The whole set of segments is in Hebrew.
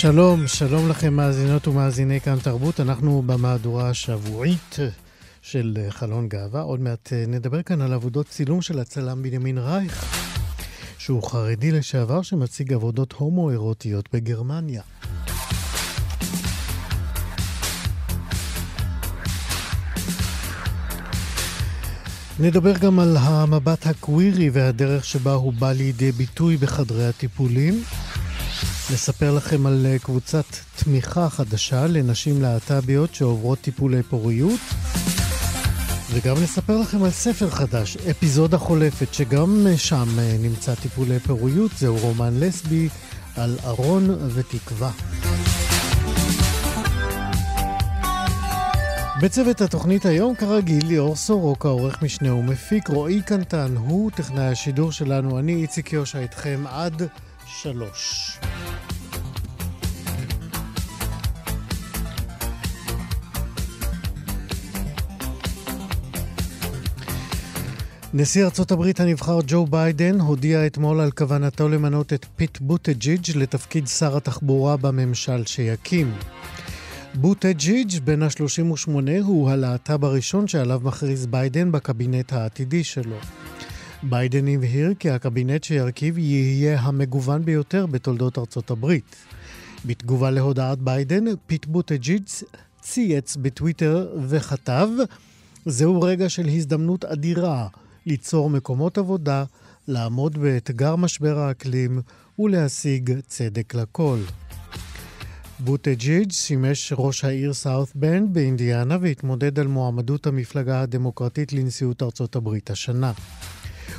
שלום, שלום לכם מאזינות ומאזיני כאן תרבות. אנחנו במהדורה השבועית של חלון גאווה. עוד מעט אה, נדבר כאן על עבודות צילום של הצלם בנימין רייך, שהוא חרדי לשעבר שמציג עבודות הומואירוטיות בגרמניה. נדבר גם על המבט הקווירי והדרך שבה הוא בא לידי ביטוי בחדרי הטיפולים. נספר לכם על אה, קבוצת תמיכה חדשה לנשים להט"ביות שעוברות טיפולי פוריות. וגם נספר לכם על ספר חדש, אפיזודה חולפת, שגם אה, שם אה, נמצא טיפולי פוריות, זהו רומן לסבי על ארון ותקווה. בצוות התוכנית היום, כרגיל, ליאור סורוקה, עורך משנה ומפיק, רועי קנטן, הוא טכנאי השידור שלנו, אני איציק יושע איתכם עד שלוש. נשיא ארצות הברית הנבחר ג'ו ביידן הודיע אתמול על כוונתו למנות את פיט בוטג'יג' לתפקיד שר התחבורה בממשל שיקים. בוטג'יג', בן ה-38, הוא הלהט"ב הראשון שעליו מכריז ביידן בקבינט העתידי שלו. ביידן הבהיר כי הקבינט שירכיב יהיה המגוון ביותר בתולדות ארצות הברית. בתגובה להודעת ביידן, פיט בוטג'יג' צייץ בטוויטר וכתב, זהו רגע של הזדמנות אדירה ליצור מקומות עבודה, לעמוד באתגר משבר האקלים ולהשיג צדק לכל. בוטג'יג' שימש ראש העיר סאות' בנד באינדיאנה והתמודד על מועמדות המפלגה הדמוקרטית לנשיאות ארצות הברית השנה.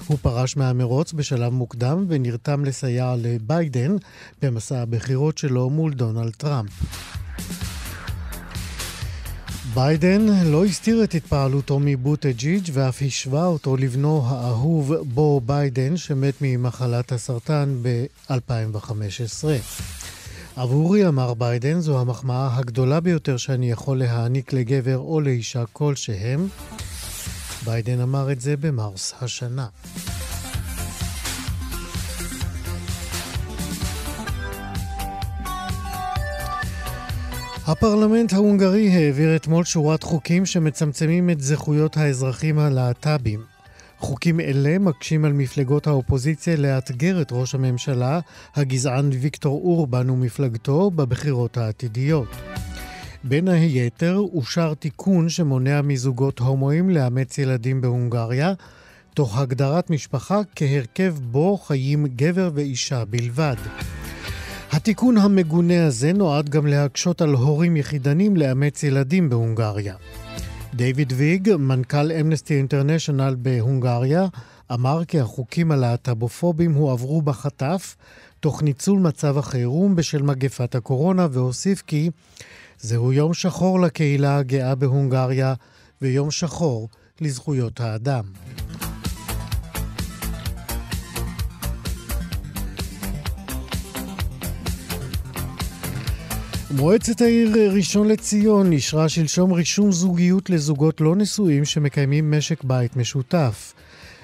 הוא פרש מהמרוץ בשלב מוקדם ונרתם לסייע לביידן במסע הבחירות שלו מול דונלד טראמפ. ביידן לא הסתיר את התפעלותו מבוטג'יג' ואף השווה אותו לבנו האהוב בו ביידן שמת ממחלת הסרטן ב-2015. עבורי, אמר ביידן, זו המחמאה הגדולה ביותר שאני יכול להעניק לגבר או לאישה כלשהם. ביידן אמר את זה במרס השנה. הפרלמנט ההונגרי העביר אתמול שורת חוקים שמצמצמים את זכויות האזרחים הלהט"בים. חוקים אלה מקשים על מפלגות האופוזיציה לאתגר את ראש הממשלה, הגזען ויקטור אורבן ומפלגתו, בבחירות העתידיות. בין היתר אושר תיקון שמונע מזוגות הומואים לאמץ ילדים בהונגריה, תוך הגדרת משפחה כהרכב בו חיים גבר ואישה בלבד. התיקון המגונה הזה נועד גם להקשות על הורים יחידנים לאמץ ילדים בהונגריה. דיוויד ויג, מנכ"ל אמנסטי אינטרנשיונל בהונגריה, אמר כי החוקים הלהט"בופובים הועברו בחטף, תוך ניצול מצב החירום בשל מגפת הקורונה, והוסיף כי זהו יום שחור לקהילה הגאה בהונגריה ויום שחור לזכויות האדם. מועצת העיר ראשון לציון אישרה שלשום רישום זוגיות לזוגות לא נשואים שמקיימים משק בית משותף.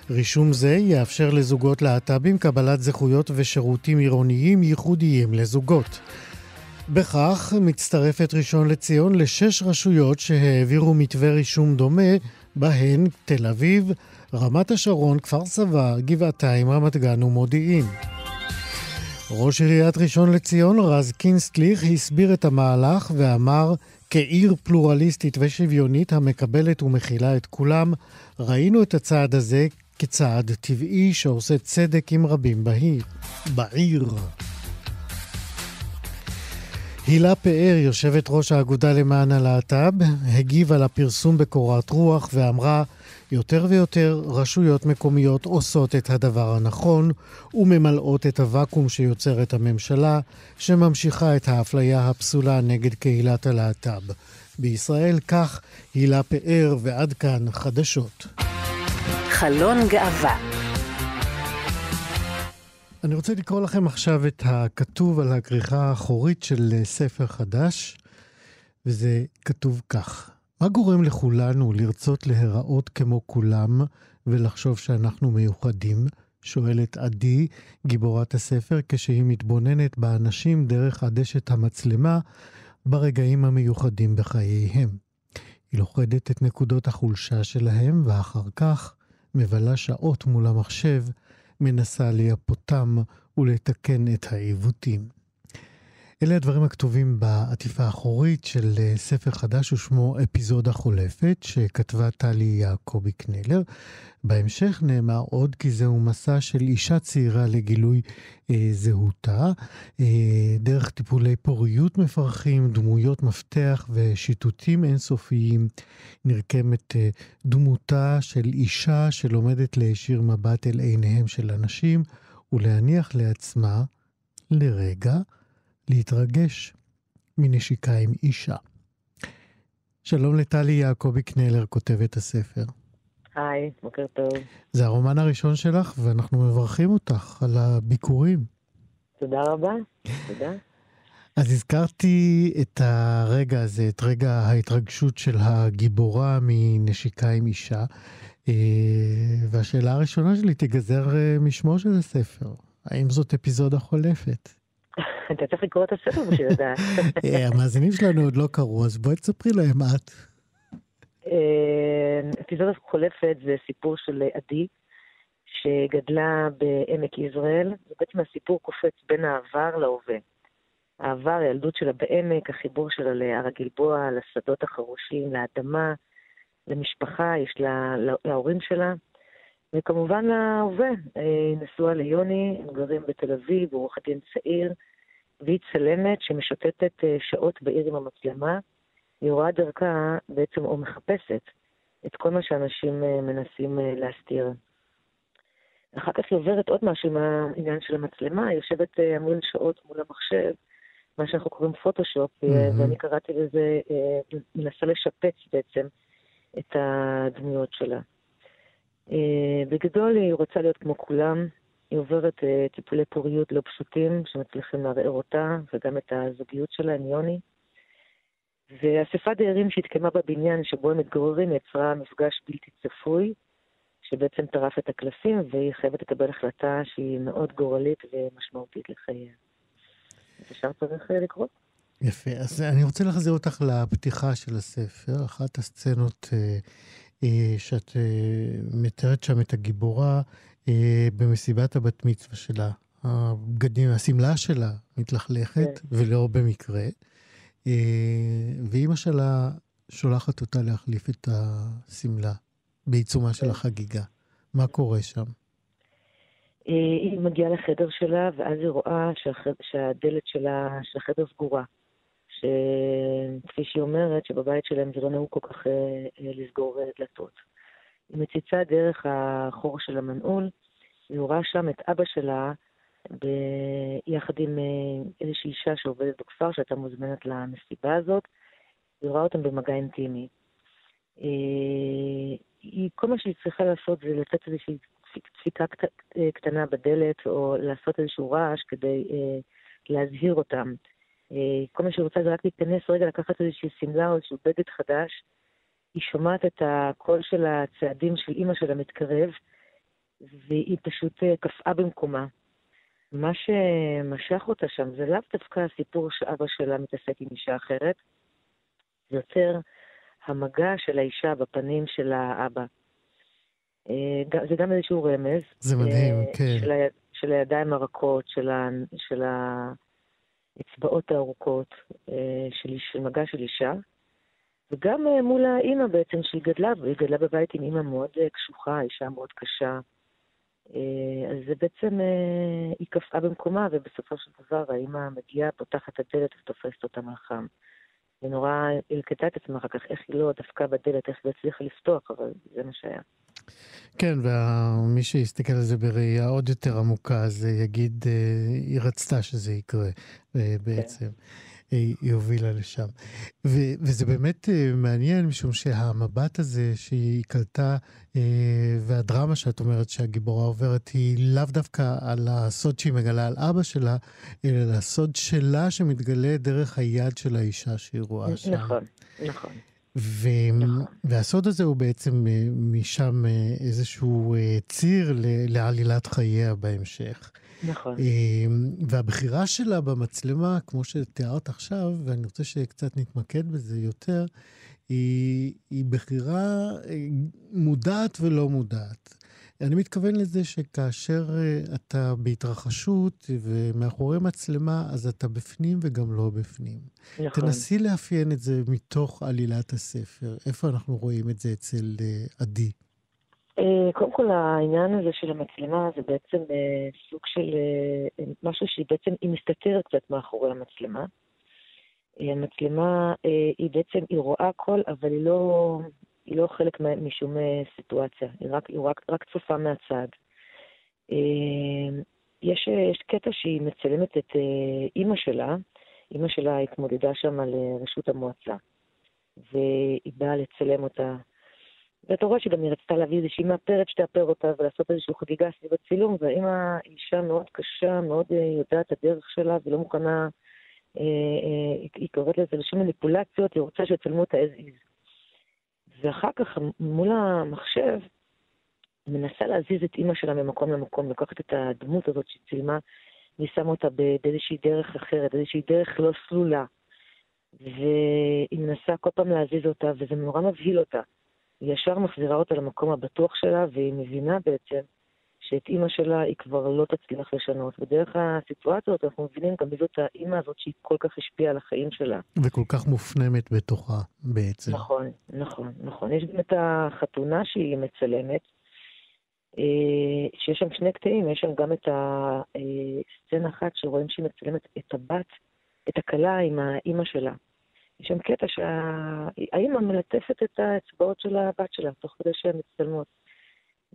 רישום זה יאפשר לזוגות להט"בים קבלת זכויות ושירותים עירוניים ייחודיים לזוגות. בכך מצטרפת ראשון לציון לשש רשויות שהעבירו מתווה רישום דומה, בהן תל אביב, רמת השרון, כפר סבא, גבעתיים, רמת גן ומודיעין. ראש עיריית ראשון לציון, רז קינסטליך, הסביר את המהלך ואמר, כעיר פלורליסטית ושוויונית המקבלת ומכילה את כולם, ראינו את הצעד הזה כצעד טבעי שעושה צדק עם רבים בהיר, בעיר. הילה פאר, יושבת ראש האגודה למען הלהט"ב, הגיבה לפרסום בקורת רוח ואמרה, יותר ויותר רשויות מקומיות עושות את הדבר הנכון וממלאות את הוואקום שיוצרת הממשלה, שממשיכה את האפליה הפסולה נגד קהילת הלהט"ב. בישראל כך הילה פאר, ועד כאן חדשות. חלון גאווה אני רוצה לקרוא לכם עכשיו את הכתוב על הכריכה האחורית של ספר חדש, וזה כתוב כך: מה גורם לכולנו לרצות להיראות כמו כולם ולחשוב שאנחנו מיוחדים? שואלת עדי, גיבורת הספר, כשהיא מתבוננת באנשים דרך עדשת המצלמה ברגעים המיוחדים בחייהם. היא לוכדת את נקודות החולשה שלהם, ואחר כך מבלה שעות מול המחשב, מנסה לייפותם ולתקן את העיוותים. אלה הדברים הכתובים בעטיפה האחורית של אה, ספר חדש ושמו אפיזודה חולפת, שכתבה טלי יעקבי קנלר. בהמשך נאמר עוד כי זהו מסע של אישה צעירה לגילוי אה, זהותה, אה, דרך טיפולי פוריות מפרכים, דמויות מפתח ושיטוטים אינסופיים. נרקמת אה, דמותה של אישה שלומדת להישיר מבט אל עיניהם של אנשים ולהניח לעצמה, לרגע, להתרגש מנשיקה עם אישה. שלום לטלי יעקבי קנלר, כותבת הספר. היי, בוקר טוב. זה הרומן הראשון שלך, ואנחנו מברכים אותך על הביקורים. תודה רבה, תודה. אז הזכרתי את הרגע הזה, את רגע ההתרגשות של הגיבורה מנשיקה עם אישה, אה, והשאלה הראשונה שלי תיגזר אה, משמו של הספר. האם זאת אפיזודה חולפת? אתה צריך לקרוא את הספר בשביל לדעת. אה, המאזינים שלנו עוד לא קראו, אז בואי תספרי להם את. אה, אפיזודה חולפת זה סיפור של עדי, שגדלה בעמק יזרעאל. זה בעצם הסיפור קופץ בין העבר להווה. העבר, הילדות שלה בעמק, החיבור שלה להר הגלבוע, לשדות החרושים, לאדמה, למשפחה, יש לה, להורים שלה. וכמובן להווה, אה, נשואה ליוני, הם גרים בתל אביב, הוא עורך דין צעיר, והיא צלמת שמשוטטת אה, שעות בעיר עם המצלמה. היא רואה דרכה בעצם, או מחפשת, את כל מה שאנשים אה, מנסים להסתיר. אחר כך היא עוברת עוד משהו עם העניין של המצלמה, היא יושבת המון שעות מול המחשב, מה שאנחנו קוראים פוטושופ, mm-hmm. ואני קראתי לזה, מנסה לשפץ בעצם את הדמויות שלה. אה, בגדול היא רוצה להיות כמו כולם, היא עוברת uh, טיפולי פוריות לא פשוטים שמצליחים לערער אותה וגם את הזוגיות שלה עם יוני. ואספת דיירים שהתקיימה בבניין שבו הם מתגוררים יצרה מפגש בלתי צפוי, שבעצם טרף את הקלפים, והיא חייבת לקבל החלטה שהיא מאוד גורלית ומשמעותית לחייה. אפשר צריך אה, לקרוא. יפה. אז אני רוצה להחזיר אותך לפתיחה של הספר. אחת הסצנות אה, שאת אה, מתארת שם את הגיבורה אה, במסיבת הבת מצווה שלה. הבגדים, השמלה שלה מתלכלכת, כן. ולא במקרה. ואימא שלה שולחת אותה להחליף את השמלה בעיצומה של כן. החגיגה. מה קורה שם? היא מגיעה לחדר שלה, ואז היא רואה שהחד... שהדלת שלה, של החדר סגורה. שכפי שהיא אומרת, שבבית שלהם זה לא נהוג כל כך אה, אה, לסגור אה, דלתות. היא מציצה דרך החור של המנעול, והיא רואה שם את אבא שלה ב... יחד עם איזושהי אישה שעובדת בכפר, שהייתה מוזמנת למסיבה הזאת, היא רואה אותם במגע אינטימי. היא, כל מה שהיא צריכה לעשות זה לתת איזושהי דפיקה קטנה בדלת, או לעשות איזשהו רעש כדי להזהיר אותם. אה, כל מה שהיא רוצה זה רק להיכנס רגע, לקחת איזושהי שמלה או איזשהו בגד חדש. היא שומעת את הקול של הצעדים של אימא שלה מתקרב, והיא פשוט אה, קפאה במקומה. מה שמשך אותה שם זה לאו דווקא הסיפור שאבא שלה מתעסק עם אישה אחרת, זה יותר המגע של האישה בפנים של האבא. אה, זה גם איזשהו רמז. זה מדהים, כן. של, ה, של הידיים הרכות, של, ה, של ה, האצבעות הארוכות אה, של, של מגע של אישה, וגם אה, מול האימא בעצם שהיא גדלה, היא גדלה בבית עם אימא מאוד אה, קשוחה, אישה מאוד קשה. אז זה בעצם, היא קפאה במקומה, ובסופו של דבר האימא מגיעה, פותחת את הדלת ותופסת אותה מהחם. ונורא הלקטה את עצמה אחר כך, איך היא לא דפקה בדלת, איך היא לא הצליחה לפתוח, אבל זה מה שהיה. כן, ומי שיסתכל על זה בראייה עוד יותר עמוקה, אז יגיד, היא רצתה שזה יקרה בעצם. כן. היא הובילה לשם. ו- וזה באמת uh, מעניין, משום שהמבט הזה שהיא קלטה, uh, והדרמה שאת אומרת שהגיבורה עוברת, היא לאו דווקא על הסוד שהיא מגלה על אבא שלה, אלא על הסוד שלה שמתגלה דרך היד של האישה שהיא רואה שם. נכון, נכון. ו- נכון. והסוד הזה הוא בעצם uh, משם uh, איזשהו uh, ציר לעלילת חייה בהמשך. נכון. והבחירה שלה במצלמה, כמו שתיארת עכשיו, ואני רוצה שקצת נתמקד בזה יותר, היא, היא בחירה אה, מודעת ולא מודעת. אני מתכוון לזה שכאשר אה, אתה בהתרחשות ומאחורי מצלמה, אז אתה בפנים וגם לא בפנים. נכון. תנסי לאפיין את זה מתוך עלילת הספר. איפה אנחנו רואים את זה אצל אה, עדי? אה, קודם כל העניין הזה של המצלמה זה בעצם סוג של משהו שהיא בעצם, היא מסתתרת קצת מאחורי המצלמה. המצלמה היא בעצם, היא רואה הכל, אבל היא לא, היא לא חלק משום סיטואציה, היא רק, היא רק, רק צופה מהצד. יש, יש קטע שהיא מצלמת את אימא שלה, אימא שלה התמודדה שם על ראשות המועצה, והיא באה לצלם אותה. ואתה רואה שגם היא רצתה להביא איזושהי מאפרת שתאפר אותה ולעשות איזושהי חגיגה סביב הצילום, והאימא אישה מאוד קשה, מאוד אה, יודעת את הדרך שלה ולא מוכנה, אה, אה, היא קוראת לזה לשום מניפולציות, היא רוצה שיצלמו אותה as is. ואחר כך מול המחשב, מנסה להזיז את אימא שלה ממקום למקום, לקחת את הדמות הזאת שהיא צילמה, והיא שמה אותה באיזושהי דרך אחרת, איזושהי דרך לא סלולה. והיא מנסה כל פעם להזיז אותה, וזה נורא מבהיל אותה. היא ישר מחזירה אותה למקום הבטוח שלה, והיא מבינה בעצם שאת אימא שלה היא כבר לא תצליח לשנות. ודרך הסיטואציה הזאת אנחנו מבינים גם מי זאת האימא הזאת שהיא כל כך השפיעה על החיים שלה. וכל כך מופנמת בתוכה בעצם. נכון, נכון, נכון. יש גם את החתונה שהיא מצלמת, אה, שיש שם שני קטעים, יש שם גם את הסצנה אחת שרואים שהיא מצלמת את הבת, את הכלה עם האימא שלה. יש שם קטע שהאימא מלטפת את האצבעות של הבת שלה, תוך כדי שהן מצטלמות.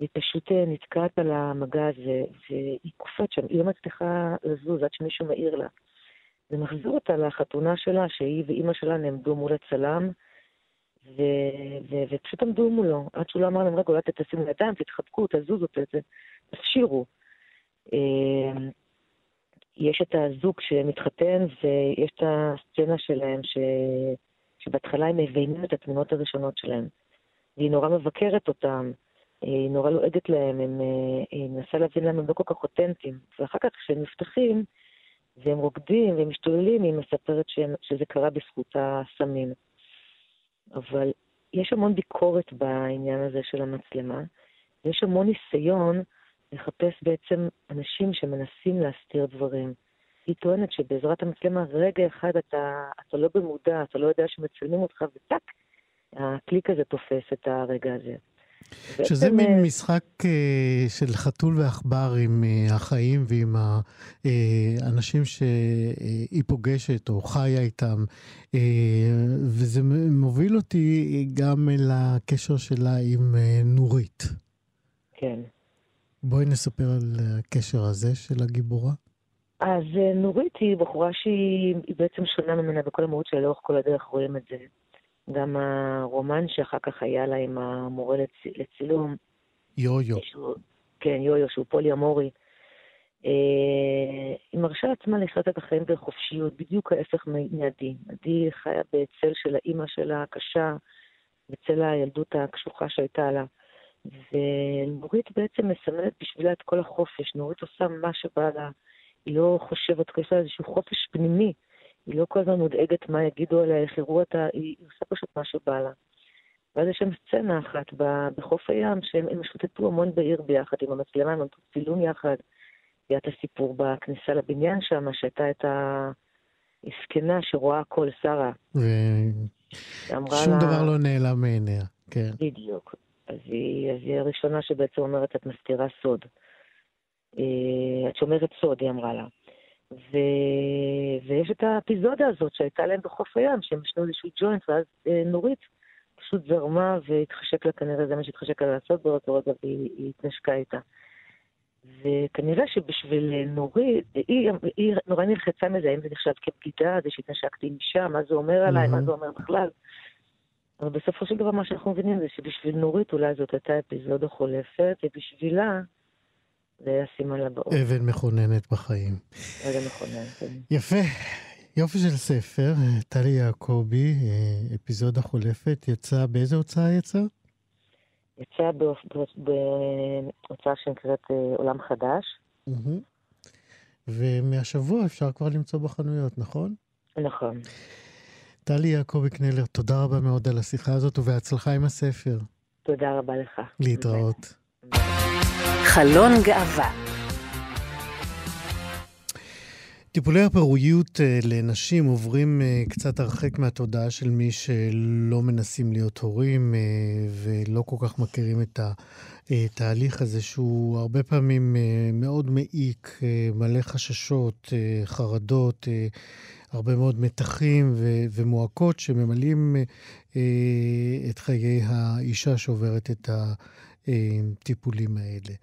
והיא פשוט אה, נתקעת על המגע הזה, והיא קופאת שם, היא לא מצליחה לזוז עד שמישהו מעיר לה. זה מחזיר אותה לחתונה שלה, שהיא ואימא שלה נעמדו מול הצלם, ו... ו... ופשוט עמדו מולו, עד שהוא לא אמר להם, רגע, אולי תשימו ידיים, תתחבקו, תזוזו, תשאירו. אה, יש את הזוג שמתחתן ויש את הסצנה שלהם ש... שבהתחלה הם מביינים את התמונות הראשונות שלהם. והיא נורא מבקרת אותם, היא נורא לועגת להם, הם, היא מנסה להבין למה הם לא כל כך אותנטיים. ואחר כך כשהם נפתחים והם רוקדים והם משתוללים, היא מספרת שהם, שזה קרה בזכות הסמים. אבל יש המון ביקורת בעניין הזה של המצלמה, ויש המון ניסיון לחפש בעצם אנשים שמנסים להסתיר דברים. היא טוענת שבעזרת המצלמה, רגע אחד אתה, אתה לא במודע, אתה לא יודע שמצלמים אותך, וטאק, הקליק הזה תופס את הרגע הזה. שזה מין אה, משחק uh, של חתול ועכבר עם uh, החיים ועם האנשים שהיא פוגשת או חיה איתם, וזה מוביל אותי גם אל הקשר שלה עם נורית. כן. בואי נספר על הקשר הזה של הגיבורה. אז אה, נורית היא בחורה שהיא בעצם שונה ממנה בכל המהות שלה, לאורך כל הדרך רואים את זה. גם הרומן שאחר כך היה לה עם המורה לצ... לצילום. יו-יו. כן, יו-יו, שהוא פולי אמורי. אה, היא מרשה לעצמה לחיות את החיים בחופשיות, בדיוק ההפך מעדי. עדי חיה בצל של האימא שלה הקשה, בצל הילדות הקשוחה שהייתה לה. ונורית בעצם מסמלת בשבילה את כל החופש. נורית עושה מה שבא לה, היא לא חושבת, יש לה איזשהו חופש פנימי. היא לא כל הזמן מודאגת מה יגידו עליה, איך יראו אותה, היא עושה פשוט מה שבא לה. ואז יש שם סצנה אחת בחוף הים, שהם משוטטו המון בעיר ביחד עם המצלמה, הם עמדו צילום יחד. היה את הסיפור בכניסה לבניין שם, שהייתה את הזקנה שרואה הכל, שרה. שום לה... דבר לא נעלם מעיניה, כן. בדיוק. אז היא, אז היא הראשונה שבעצם אומרת, את מסתירה סוד. אה, את שומרת סוד, היא אמרה לה. ו... ויש את האפיזודה הזאת שהייתה להם בחוף הים, שהם ישנו איזשהו ג'וינט, ואז אה, נורית פשוט זרמה והתחשק לה כנראה, זה מה שהתחשק לה לעשות באותו רגע, והיא התנשקה איתה. וכנראה שבשביל נורית, היא, היא נורא נלחצה מזה, האם זה נחשב כבגידה, זה שהתנשקתי עם אישה, מה זה אומר עליי, mm-hmm. מה זה אומר בכלל. אבל בסופו של דבר מה שאנחנו מבינים זה שבשביל נורית אולי זאת הייתה אפיזודה חולפת, ובשבילה זה היה סימן לבאות. אבן מכוננת בחיים. אבן מכוננת, כן. יפה. יופי של ספר, טלי יעקבי, אפיזודה חולפת, יצא, באיזה הוצאה יצא? יצא בהוצאה שנקראת אה, עולם חדש. ומהשבוע אפשר כבר למצוא בחנויות, נכון? נכון. טלי יעקבי קנלר, תודה רבה מאוד על השיחה הזאת ובהצלחה עם הספר. תודה רבה לך. להתראות. חלון גאווה. טיפולי הפרוריות אה, לנשים עוברים אה, קצת הרחק מהתודעה של מי שלא מנסים להיות הורים אה, ולא כל כך מכירים את התהליך הזה, שהוא הרבה פעמים מאוד מעיק, מלא חששות, חרדות, הרבה מאוד מתחים ומועקות שממלאים את חיי האישה שעוברת את הטיפולים האלה.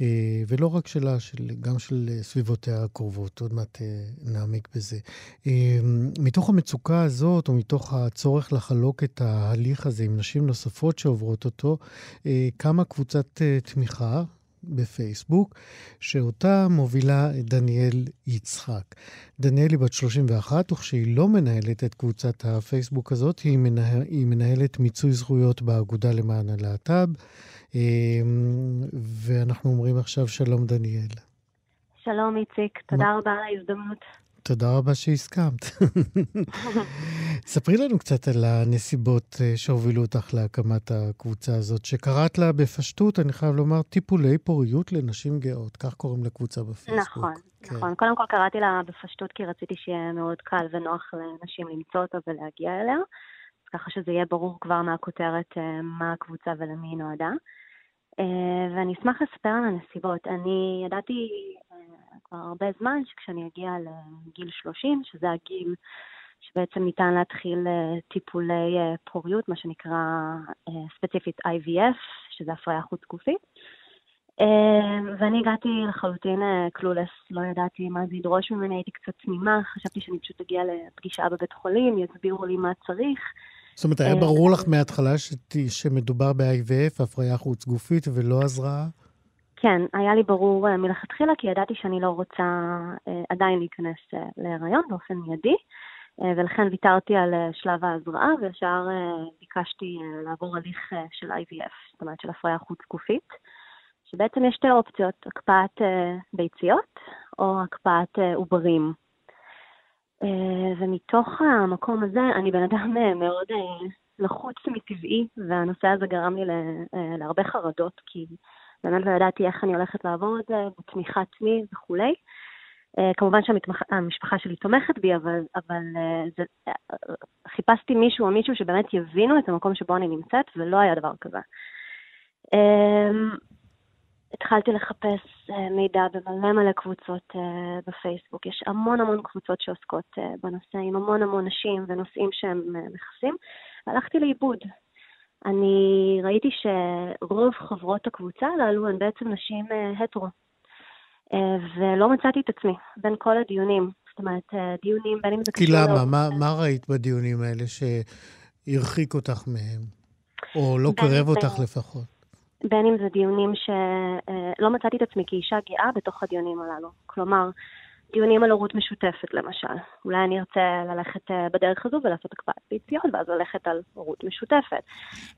אה, ולא רק שלה, של, גם של סביבותיה הקרובות. עוד מעט אה, נעמיק בזה. אה, מתוך המצוקה הזאת, או מתוך הצורך לחלוק את ההליך הזה עם נשים נוספות שעוברות אותו, קמה קבוצת תמיכה בפייסבוק, שאותה מובילה דניאל יצחק. דניאל היא בת 31, וכשהיא לא מנהלת את קבוצת הפייסבוק הזאת, היא, מנה... היא מנהלת מיצוי זכויות באגודה למען הלהט"ב. אמ, ואנחנו אומרים עכשיו שלום דניאל. שלום איציק, תודה רבה על ההזדמנות. תודה רבה שהסכמת. ספרי לנו קצת על הנסיבות אה, שהובילו אותך להקמת הקבוצה הזאת, שקראת לה בפשטות, אני חייב לומר, טיפולי פוריות לנשים גאות, כך קוראים לקבוצה בפייסבוק. נכון, כן. נכון. קודם כל קראתי לה בפשטות כי רציתי שיהיה מאוד קל ונוח לנשים למצוא אותה ולהגיע אליה, ככה שזה יהיה ברור כבר מהכותרת אה, מה הקבוצה ולמי היא נועדה. אה, ואני אשמח לספר על הנסיבות. אני ידעתי אה, כבר הרבה זמן שכשאני אגיע לגיל 30, שזה הגיל שבעצם ניתן להתחיל אה, טיפולי פוריות, מה שנקרא ספציפית IVF, שזה הפריה חוץ גופית. ואני הגעתי לחלוטין קלולס, לא ידעתי מה זה ידרוש ממני, הייתי קצת תמימה, חשבתי שאני פשוט אגיע לפגישה בבית חולים, יסבירו לי מה צריך. זאת אומרת, היה ברור לך מההתחלה שמדובר ב-IVF, הפריה חוץ גופית, ולא הזרעה? כן, היה לי ברור אה, מלכתחילה, כי ידעתי שאני לא רוצה אה, עדיין להיכנס אה, להיריון באופן מיידי, ולכן ויתרתי על שלב ההזרעה, וישר ביקשתי לעבור הליך של IVF, זאת אומרת של הפריה חוץ גופית, שבעצם יש שתי אופציות, הקפאת ביציות או הקפאת עוברים. אה, ומתוך המקום הזה, אני בן אדם אה, מאוד אה, לחוץ מטבעי, והנושא הזה גרם לי להרבה חרדות, כי באמת לא ידעתי איך אני הולכת לעבור את זה, בתמיכה עצמי וכולי. כמובן שהמשפחה שלי תומכת בי, אבל, אבל זה, חיפשתי מישהו או מישהו שבאמת יבינו את המקום שבו אני נמצאת, ולא היה דבר כזה. התחלתי לחפש uh, מידע במלא מלא קבוצות uh, בפייסבוק. יש המון המון קבוצות שעוסקות uh, בנושא, עם המון המון נשים ונושאים שהם מכסים, והלכתי לאיבוד. אני ראיתי שרוב חברות הקבוצה הללו הן בעצם נשים הטרו, ולא מצאתי את עצמי בין כל הדיונים. זאת אומרת, דיונים, בין אם זה קשור... כי למה? מה, מה ראית בדיונים האלה שהרחיק אותך מהם? או לא קרב אותך לפחות? בין אם זה דיונים שלא אה, מצאתי את עצמי כאישה גאה בתוך הדיונים הללו. כלומר, דיונים על הורות משותפת למשל. אולי אני ארצה ללכת אה, בדרך הזו ולעשות הקפאת ביציות, ואז ללכת על הורות משותפת.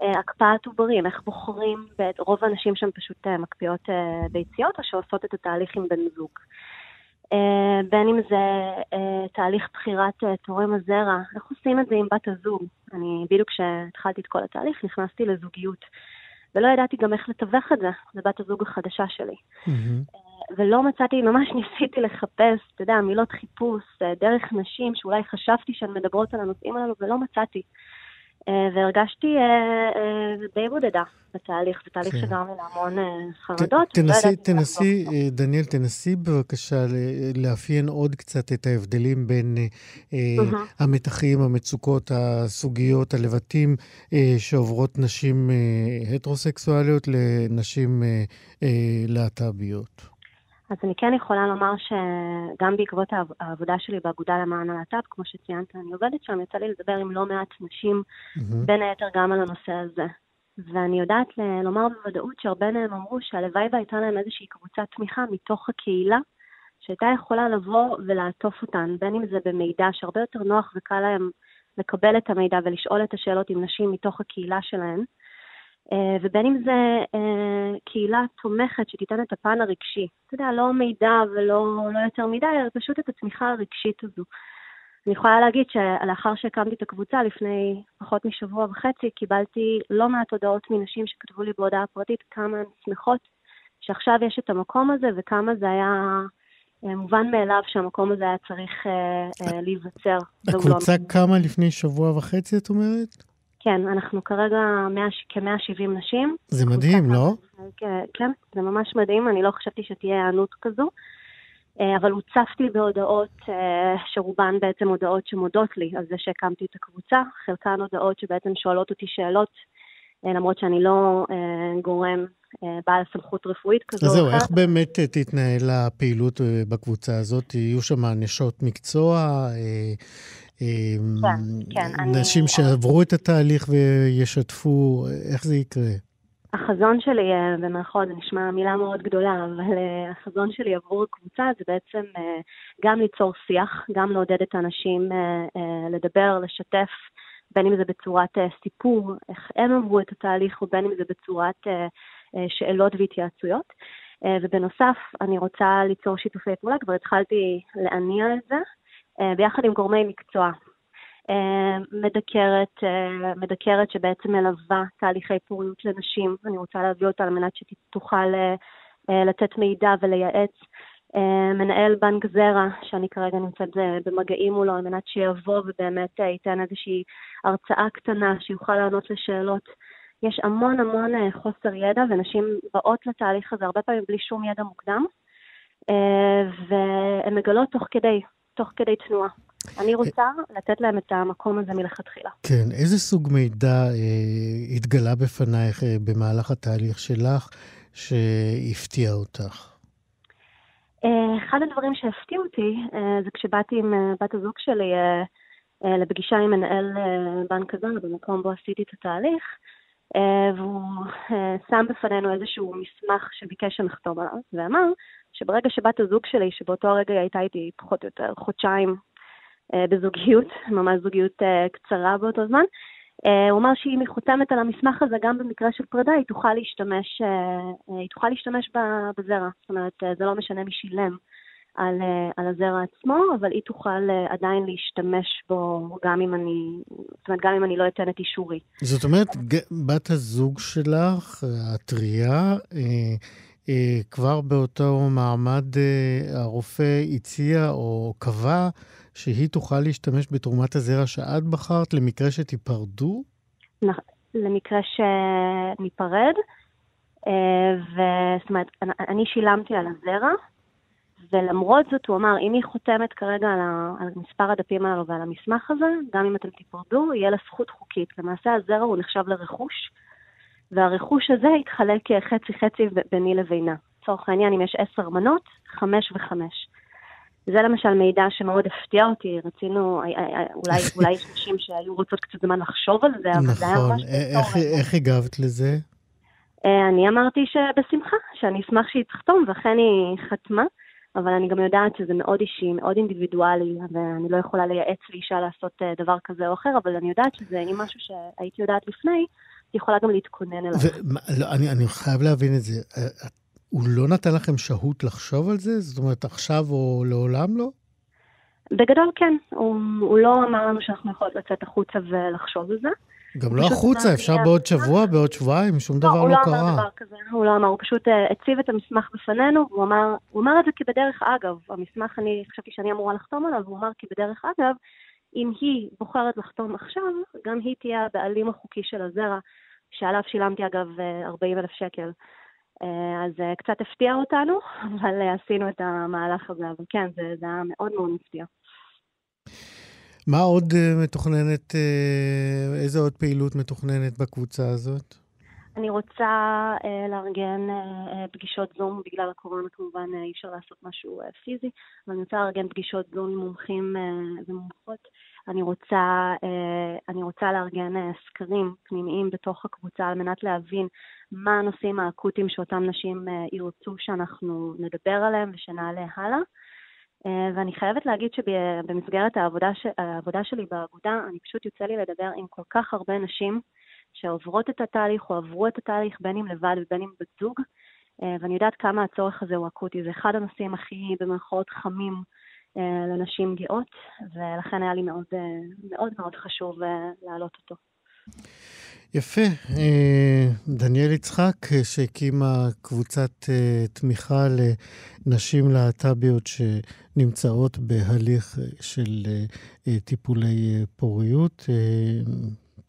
אה, הקפאת עוברים, איך בוחרים, רוב האנשים שם פשוט מקפיאות ביציות, או שעושות את התהליך עם בן זוג. בין אם זה תהליך בחירת תורם הזרע, איך עושים את זה עם בת הזוג? אני, בדיוק כשהתחלתי את כל התהליך, נכנסתי לזוגיות. ולא ידעתי גם איך לתווך את זה לבת הזוג החדשה שלי. Mm-hmm. ולא מצאתי, ממש ניסיתי לחפש, אתה יודע, מילות חיפוש, אה, דרך נשים, שאולי חשבתי שהן מדברות על הנושאים הללו, ולא מצאתי. והרגשתי די בודדה בתהליך, זה תהליך כן. שגרם לי להמון חרדות. תנסי, תנסי, דניאל, תנסי בבקשה לאפיין עוד קצת את ההבדלים בין. המתחים, המצוקות, הסוגיות, הלבטים שעוברות נשים הטרוסקסואליות לנשים להט"ביות. אז אני כן יכולה לומר שגם בעקבות העבודה שלי באגודה למען הלהט"ב, כמו שציינת, אני עובדת שם, יצא לי לדבר עם לא מעט נשים, mm-hmm. בין היתר גם על הנושא הזה. ואני יודעת לומר בוודאות שהרבה מהם אמרו שהלוואי והייתה להם איזושהי קבוצת תמיכה מתוך הקהילה, שהייתה יכולה לבוא ולעטוף אותן, בין אם זה במידע שהרבה יותר נוח וקל להם לקבל את המידע ולשאול את השאלות עם נשים מתוך הקהילה שלהן. אה, ובין אם זה אה, קהילה תומכת שתיתן את הפן הרגשי. אתה יודע, לא מידע ולא לא יותר מדי, אלא פשוט את התמיכה הרגשית הזו. אני יכולה להגיד שלאחר שהקמתי את הקבוצה, לפני פחות משבוע וחצי, קיבלתי לא מעט הודעות מנשים שכתבו לי בהודעה פרטית כמה הן שמחות שעכשיו יש את המקום הזה וכמה זה היה אה, מובן מאליו שהמקום הזה היה צריך להיווצר. הקבוצה קמה לפני שבוע וחצי, את אומרת? כן, אנחנו כרגע כ-170 נשים. זה מדהים, לא? כן, זה ממש מדהים, אני לא חשבתי שתהיה היענות כזו. אה, אבל הוצפתי בהודעות אה, שרובן בעצם הודעות שמודות לי על זה שהקמתי את הקבוצה, חלקן הודעות שבעצם שואלות אותי שאלות, אה, למרות שאני לא גורם בעל סמכות רפואית כזו. אז זהו, איך באמת תתנהל הפעילות בקבוצה הזאת? יהיו שם נשות מקצוע? כן, כן. נשים אני... שעברו את התהליך וישתפו, איך זה יקרה? החזון שלי, אה, במירכאות, זה נשמע מילה מאוד גדולה, אבל אה, החזון שלי עבור הקבוצה זה בעצם אה, גם ליצור שיח, גם לעודד את האנשים לדבר, לשתף, בין אם זה בצורת סיפור, איך הם עברו את התהליך, ובין אם זה בצורת שאלות והתייעצויות. ובנוסף, אני רוצה ליצור שיתופי פעולה, כבר התחלתי להניע את זה, אה, ביחד עם גורמי מקצוע. אה, מדקרת, אה, מדקרת שבעצם מלווה תהליכי פוריות לנשים, אני רוצה להביא אותה על מנת שתוכל לתת מידע ולייעץ. מנהל בנק זרע, שאני כרגע נמצאת במגעים מולו, על מנת שיבוא ובאמת ייתן איזושהי הרצאה קטנה, שיוכל לענות לשאלות. יש המון המון חוסר ידע, ונשים באות לתהליך הזה הרבה פעמים בלי שום ידע מוקדם, והן מגלות תוך כדי תוך כדי תנועה. אני רוצה לתת להם את המקום הזה מלכתחילה. כן, איזה סוג מידע אה, התגלה בפנייך אה, במהלך התהליך שלך שהפתיע אותך? אה, אחד הדברים שהפתיעו אותי אה, זה כשבאתי עם אה, בת הזוג שלי אה, אה, לפגישה עם מנהל אה, בנק הזר במקום בו עשיתי את התהליך, אה, והוא אה, שם בפנינו איזשהו מסמך שביקש שנחתום עליו, ואמר שברגע שבת הזוג שלי, שבאותו הרגע היא הייתה איתי פחות או יותר חודשיים אה, בזוגיות, ממש זוגיות אה, קצרה באותו זמן, אה, הוא אמר שאם היא חותמת על המסמך הזה, גם במקרה של פרידה, היא תוכל להשתמש, היא תוכל להשתמש בזרע. זאת אומרת, זה לא משנה מי שילם על, על הזרע עצמו, אבל היא תוכל עדיין להשתמש בו גם אם אני, זאת אומרת, גם אם אני לא אתן את אישורי. זאת אומרת, בת הזוג שלך, הטריה, אה, כבר באותו מעמד אה, הרופא הציע או קבע שהיא תוכל להשתמש בתרומת הזרע שאת בחרת למקרה שתיפרדו? למקרה שניפרד, אה, וזאת אומרת, אני שילמתי על הזרע, ולמרות זאת הוא אמר, אם היא חותמת כרגע על, ה, על מספר הדפים האלו ועל המסמך הזה, גם אם אתם תיפרדו, יהיה לה זכות חוקית. למעשה הזרע הוא נחשב לרכוש, והרכוש הזה יתחלק חצי-חצי ביני לבינה. לצורך העניין, אם יש עשר מנות, חמש וחמש. זה למשל מידע שמאוד הפתיע אותי, רצינו, אה, אה, אה, אולי, אולי יש נשים שהיו רוצות קצת זמן לחשוב על זה, אבל נכון. זה היה ממש... נכון, איך הגבת לזה? אני אמרתי שבשמחה, שאני אשמח שהיא תחתום, ואכן היא חתמה, אבל אני גם יודעת שזה מאוד אישי, מאוד אינדיבידואלי, ואני לא יכולה לייעץ לאישה לעשות דבר כזה או אחר, אבל אני יודעת שזה, אם משהו שהייתי יודעת לפני, היא יכולה גם להתכונן אליו. לא, אני, אני חייב להבין את זה. הוא לא נתן לכם שהות לחשוב על זה? זאת אומרת, עכשיו או לעולם לא? בגדול כן. הוא, הוא לא אמר לנו שאנחנו יכולות לצאת החוצה ולחשוב על זה. גם לא החוצה, אפשר בעוד שבוע, בעוד שבועיים, שום דבר לא, לא קרה. הוא לא אמר דבר כזה, הוא לא אמר, הוא פשוט uh, הציב את המסמך בפנינו, והוא אמר, הוא אמר את זה כבדרך אגב. המסמך, אני חשבתי שאני אמורה לחתום עליו, והוא אמר כבדרך אגב, אם היא בוחרת לחתום עכשיו, גם היא תהיה הבעלים החוקי של הזרע, שעליו שילמתי אגב 40 אלף שקל. אז קצת הפתיע אותנו, אבל עשינו את המהלך הזה, אבל כן, זה, זה היה מאוד מאוד מפתיע. מה עוד מתוכננת, איזה עוד פעילות מתוכננת בקבוצה הזאת? אני רוצה uh, לארגן uh, פגישות זום, בגלל הקורונה כמובן אי אפשר לעשות משהו uh, פיזי, אבל אני רוצה לארגן פגישות זום עם מומחים uh, ומומחות. אני רוצה, uh, אני רוצה לארגן uh, סקרים פנימיים בתוך הקבוצה על מנת להבין מה הנושאים האקוטיים שאותם נשים uh, ירצו שאנחנו נדבר עליהם ושנעלה הלאה. Uh, ואני חייבת להגיד שבמסגרת העבודה, ש... העבודה שלי באגודה, אני פשוט יוצא לי לדבר עם כל כך הרבה נשים שעוברות את התהליך או עברו את התהליך, בין אם לבד ובין אם בת זוג, אה, ואני יודעת כמה הצורך הזה הוא אקוטי. זה אחד הנושאים הכי, במרכאות, חמים אה, לנשים גאות, ולכן היה לי מאוד אה, מאוד, מאוד חשוב להעלות אותו. יפה. דניאל יצחק, שהקימה קבוצת תמיכה לנשים להט"ביות שנמצאות בהליך של טיפולי פוריות.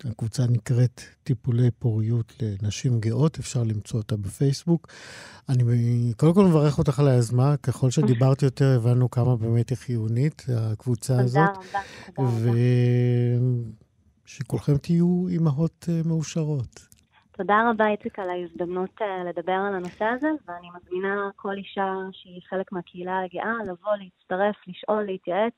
הקבוצה נקראת טיפולי פוריות לנשים גאות, אפשר למצוא אותה בפייסבוק. אני קודם כל מברך אותך על היזמה, ככל שדיברת יותר הבנו כמה באמת היא חיונית, הקבוצה הזאת. תודה רבה, תודה רבה. ושכולכם תהיו אימהות אה, מאושרות. תודה רבה, איציק, על ההזדמנות אה, לדבר על הנושא הזה, ואני מזמינה כל אישה שהיא חלק מהקהילה הגאה לבוא, להצטרף, לשאול, להתייעץ.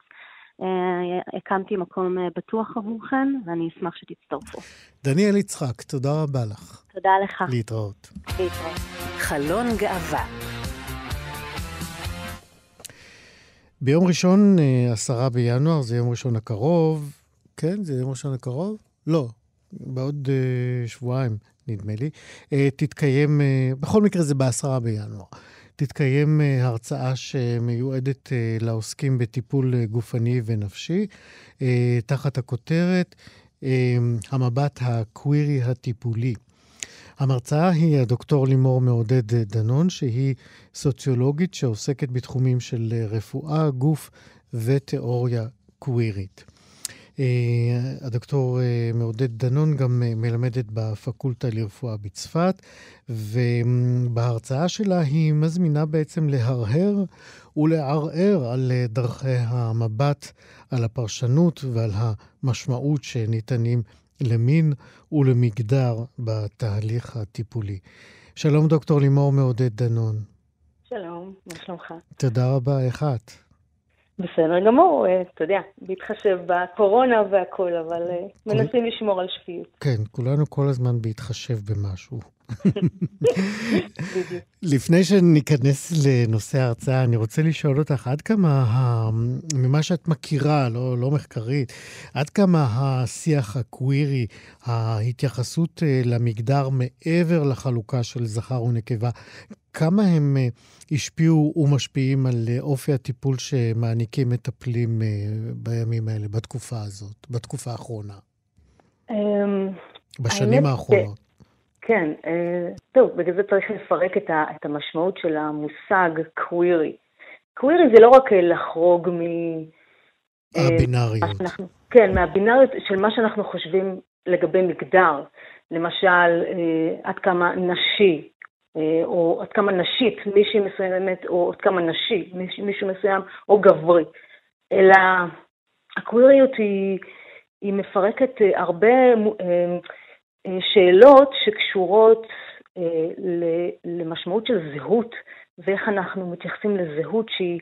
אה, הקמתי מקום בטוח עבורכם, ואני אשמח שתצטרפו. דניאל יצחק, תודה רבה לך. תודה לך. להתראות. להתראות. חלון גאווה. ביום ראשון, עשרה בינואר, זה יום ראשון הקרוב. כן, זה יום ראשון הקרוב? לא, בעוד uh, שבועיים, נדמה לי. Uh, תתקיים, uh, בכל מקרה זה בעשרה בינואר. תתקיים אה, הרצאה שמיועדת אה, לעוסקים בטיפול אה, גופני ונפשי, תחת הכותרת המבט הקווירי הטיפולי. המרצאה היא הדוקטור לימור מעודד דנון, שהיא סוציולוגית שעוסקת בתחומים של רפואה, גוף ותיאוריה קווירית. אה, הדוקטור אה, מעודד דנון גם אה, מלמדת בפקולטה לרפואה בצפת, ובהרצאה שלה היא מזמינה בעצם להרהר ולערער על דרכי המבט, על הפרשנות ועל המשמעות שניתנים למין ולמגדר בתהליך הטיפולי. שלום, דוקטור לימור מעודד דנון. שלום, מה שלומך? תודה רבה, איך את? בסדר גמור, אה, אתה יודע, בהתחשב בקורונה והכול, אבל אה, מנסים לשמור על שפיות. כן, כולנו כל הזמן בהתחשב במשהו. לפני שניכנס לנושא ההרצאה, אני רוצה לשאול אותך, עד כמה, ממה שאת מכירה, לא, לא מחקרית, עד כמה השיח הקווירי, ההתייחסות אה, למגדר מעבר לחלוקה של זכר ונקבה, כמה הם אה, השפיעו ומשפיעים על אה, אופי הטיפול שמעניקים מטפלים בימים האלה, בתקופה הזאת, בתקופה האחרונה? אמ, בשנים האחרונות. כן, אה, טוב, בגלל זה צריך לפרק את, ה, את המשמעות של המושג קווירי. קווירי זה לא רק אה, לחרוג מ... אה, הבינאריות. אנחנו, כן, מהבינאריות של מה שאנחנו חושבים לגבי מגדר. למשל, עד כמה נשי, או עד כמה נשית, מישהי מסוימת, או עד כמה נשי, מישהו מסוים, או גברי. אלא הקוויריות היא, היא מפרקת הרבה אה, שאלות שקשורות אה, למשמעות של זהות ואיך אנחנו מתייחסים לזהות שהיא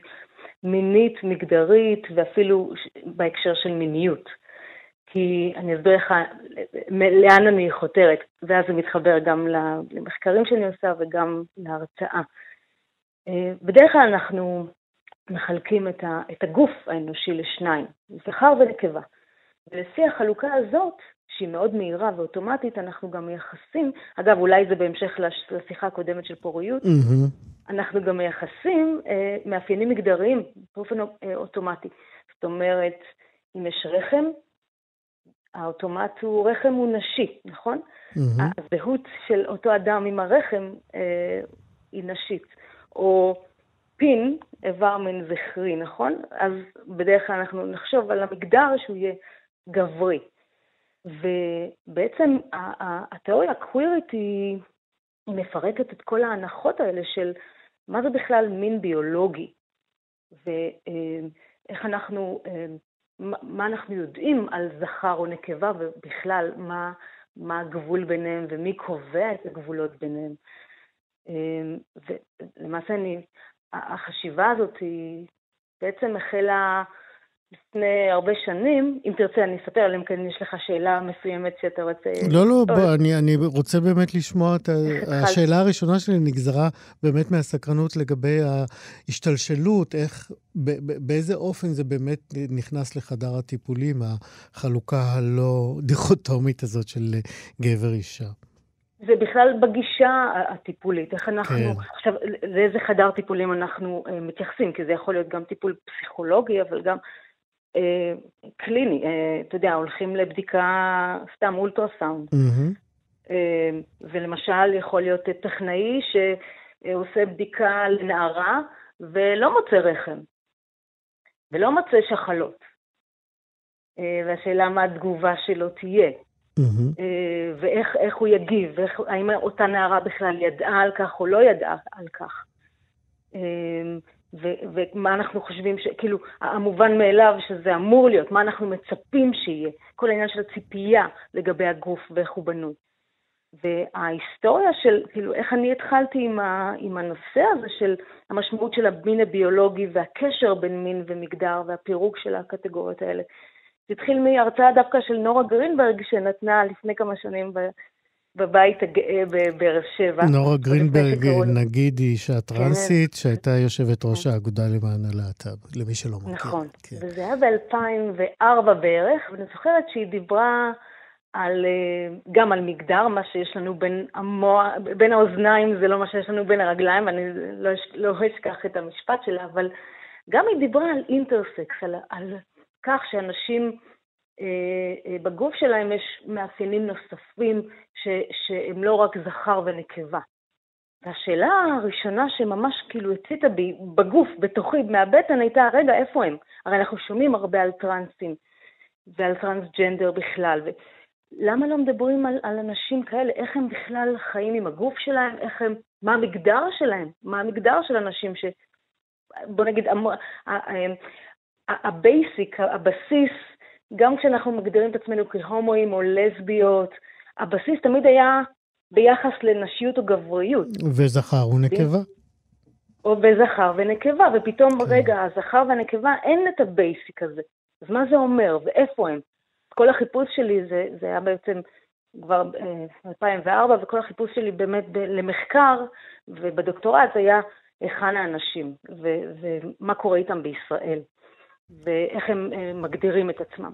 מינית, מגדרית ואפילו בהקשר של מיניות. כי אני אסביר לך לאן אני חותרת, ואז זה מתחבר גם למחקרים שאני עושה וגם להרצאה. אה, בדרך כלל אנחנו מחלקים את הגוף האנושי לשניים, זכר ונקבה. ולפי החלוקה הזאת, שהיא מאוד מהירה ואוטומטית, אנחנו גם מייחסים, אגב, אולי זה בהמשך לשיחה הקודמת של פוריות, mm-hmm. אנחנו גם מייחסים אה, מאפיינים מגדריים באופן אה, אוטומטי. זאת אומרת, אם יש רחם, האוטומט הוא, רחם הוא נשי, נכון? Mm-hmm. הזהות של אותו אדם עם הרחם אה, היא נשית. או פין, איבר מין זכרי, נכון? אז בדרך כלל אנחנו נחשוב על המגדר שהוא יהיה גברי. ובעצם התיאוריה הקווירית היא, היא מפרקת את כל ההנחות האלה של מה זה בכלל מין ביולוגי, ואיך אנחנו, מה אנחנו יודעים על זכר או נקבה, ובכלל מה, מה הגבול ביניהם ומי קובע את הגבולות ביניהם. ולמעשה אני, החשיבה הזאת היא בעצם החלה לפני הרבה שנים, אם תרצה אני אספר, אלא אם כן יש לך שאלה מסוימת שאתה רוצה... לא, לא, בוא, אני, אני רוצה באמת לשמוע את ה... השאלה הראשונה שלי נגזרה באמת מהסקרנות לגבי ההשתלשלות, איך, באיזה אופן זה באמת נכנס לחדר הטיפולים, החלוקה הלא דיכוטומית הזאת של גבר-אישה. זה בכלל בגישה הטיפולית, איך אנחנו, כן. עכשיו, לאיזה חדר טיפולים אנחנו uh, מתייחסים, כי זה יכול להיות גם טיפול פסיכולוגי, אבל גם אה, קליני, אה, אתה יודע, הולכים לבדיקה סתם אולטרסאונד. Mm-hmm. אה, ולמשל יכול להיות טכנאי שעושה בדיקה לנערה ולא מוצא רחם, ולא מוצא שחלות. אה, והשאלה מה התגובה שלו תהיה. Mm-hmm. ואיך הוא יגיב, ואיך, האם אותה נערה בכלל ידעה על כך או לא ידעה על כך. ו- ומה אנחנו חושבים, ש- כאילו, המובן מאליו שזה אמור להיות, מה אנחנו מצפים שיהיה, כל העניין של הציפייה לגבי הגוף ואיך הוא בנוי. וההיסטוריה של, כאילו, איך אני התחלתי עם, ה- עם הנושא הזה של המשמעות של המין הביולוגי והקשר בין מין ומגדר והפירוק של הקטגוריות האלה. זה התחיל מהרצאה דווקא של נורה גרינברג שנתנה לפני כמה שנים בבית הגאה בבאר שבע. נורה גרינברג, נגיד, היא אישה טרנסית, כן. שהייתה יושבת ראש כן. האגודה למען הלהט"ב, למי שלא מכיר. נכון, כן. וזה היה ב-2004 בערך, ואני זוכרת שהיא דיברה על, אה, גם על מגדר, מה שיש לנו בין, המוע, בין האוזניים, זה לא מה שיש לנו בין הרגליים, ואני לא, לא אשכח את המשפט שלה, אבל גם היא דיברה על אינטרסקס, על, על כך שאנשים... אה, אה, בגוף שלהם יש מאפיינים נוספים ש, שהם לא רק זכר ונקבה. והשאלה הראשונה שממש כאילו הציתה בי בגוף, בתוכי, מהבטן, הייתה, רגע, איפה הם? הרי אנחנו שומעים הרבה על טרנסים ועל טרנסג'נדר בכלל, ולמה לא מדברים על, על אנשים כאלה? איך הם בכלל חיים עם הגוף שלהם? איך הם, מה המגדר שלהם? מה המגדר של אנשים ש... בוא נגיד, ה basic, הבסיס גם כשאנחנו מגדירים את עצמנו כהומואים או לסביות, הבסיס תמיד היה ביחס לנשיות או גבריות. וזכר ונקבה. או בזכר ונקבה, ופתאום, כן. רגע, הזכר והנקבה, אין את ה basic הזה. אז מה זה אומר, ואיפה הם? כל החיפוש שלי, זה, זה היה בעצם כבר ב 2004, וכל החיפוש שלי באמת ב- למחקר, ובדוקטורט היה היכן האנשים, ו- ומה קורה איתם בישראל. ואיך הם אה, מגדירים את עצמם.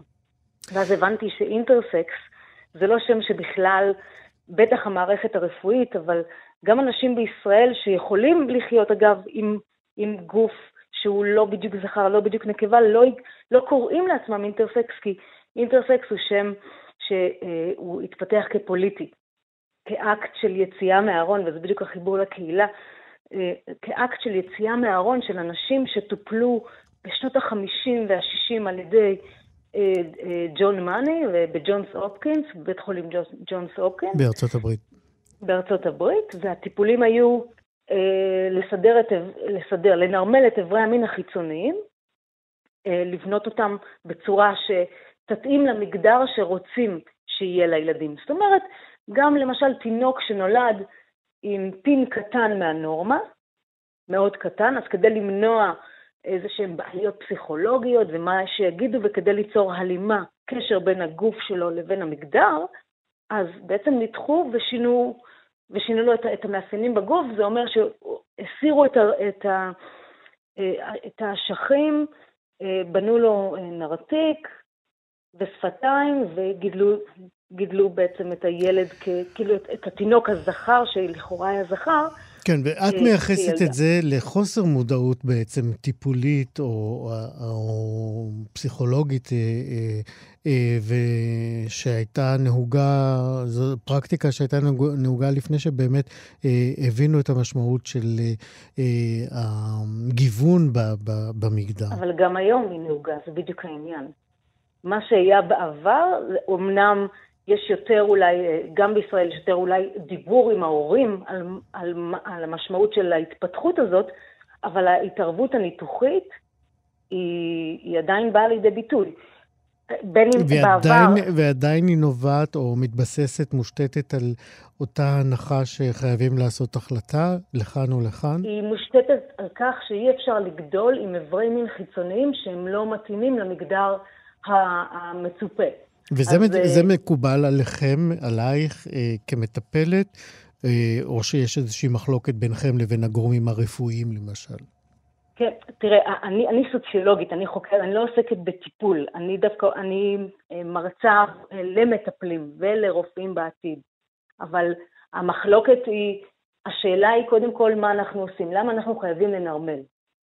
ואז הבנתי שאינטרסקס זה לא שם שבכלל, בטח המערכת הרפואית, אבל גם אנשים בישראל שיכולים לחיות, אגב, עם, עם גוף שהוא לא בדיוק זכר, לא בדיוק נקבה, לא, לא קוראים לעצמם אינטרסקס, כי אינטרסקס הוא שם שהוא התפתח כפוליטי, כאקט של יציאה מהארון, וזה בדיוק החיבור לקהילה, אה, כאקט של יציאה מהארון של אנשים שטופלו בשנות ה-50 וה-60 על ידי אה, אה, ג'ון מאני ובג'ונס הופקינס, בבית חולים ג'ונס הופקינס. בארצות הברית. בארצות הברית, והטיפולים היו אה, לסדר, את, לסדר, לנרמל את אברי המין החיצוניים, אה, לבנות אותם בצורה שתתאים למגדר שרוצים שיהיה לילדים. זאת אומרת, גם למשל תינוק שנולד עם פין קטן מהנורמה, מאוד קטן, אז כדי למנוע איזה שהן בעיות פסיכולוגיות ומה שיגידו, וכדי ליצור הלימה, קשר בין הגוף שלו לבין המגדר, אז בעצם ניתחו ושינו, ושינו לו את, את המאפיינים בגוף, זה אומר שהסירו את, את, ה, את האשכים, בנו לו נרתיק ושפתיים וגידלו בעצם את הילד, כאילו את, את התינוק הזכר, שלכאורה היה זכר, כן, ואת מייחסת את זה לחוסר מודעות בעצם טיפולית או, או, או פסיכולוגית אה, ושהייתה נהוגה, זו פרקטיקה שהייתה נהוגה לפני שבאמת אה, הבינו את המשמעות של אה, הגיוון במגדר. אבל גם היום היא נהוגה, זה בדיוק העניין. מה שהיה בעבר, אמנם יש יותר אולי, גם בישראל יש יותר אולי דיבור עם ההורים על, על, על המשמעות של ההתפתחות הזאת, אבל ההתערבות הניתוחית היא, היא עדיין באה לידי ביטוי. בין אם ועדיין, בעבר... ועדיין היא נובעת או מתבססת, מושתתת על אותה הנחה שחייבים לעשות החלטה, לכאן או לכאן? היא מושתתת על כך שאי אפשר לגדול עם איברי מין חיצוניים שהם לא מתאימים למגדר המצופה. וזה אז... זה אה, מקובל עליכם, עלייך, אה, כמטפלת, אה, או שיש איזושהי מחלוקת ביניכם לבין הגורמים הרפואיים, למשל? כן, תראה, אני, אני סוציולוגית, אני חוקרת, אני לא עוסקת בטיפול, אני דווקא, אני אה, מרצה אה, למטפלים ולרופאים בעתיד, אבל המחלוקת היא, השאלה היא קודם כל מה אנחנו עושים, למה אנחנו חייבים לנרמל?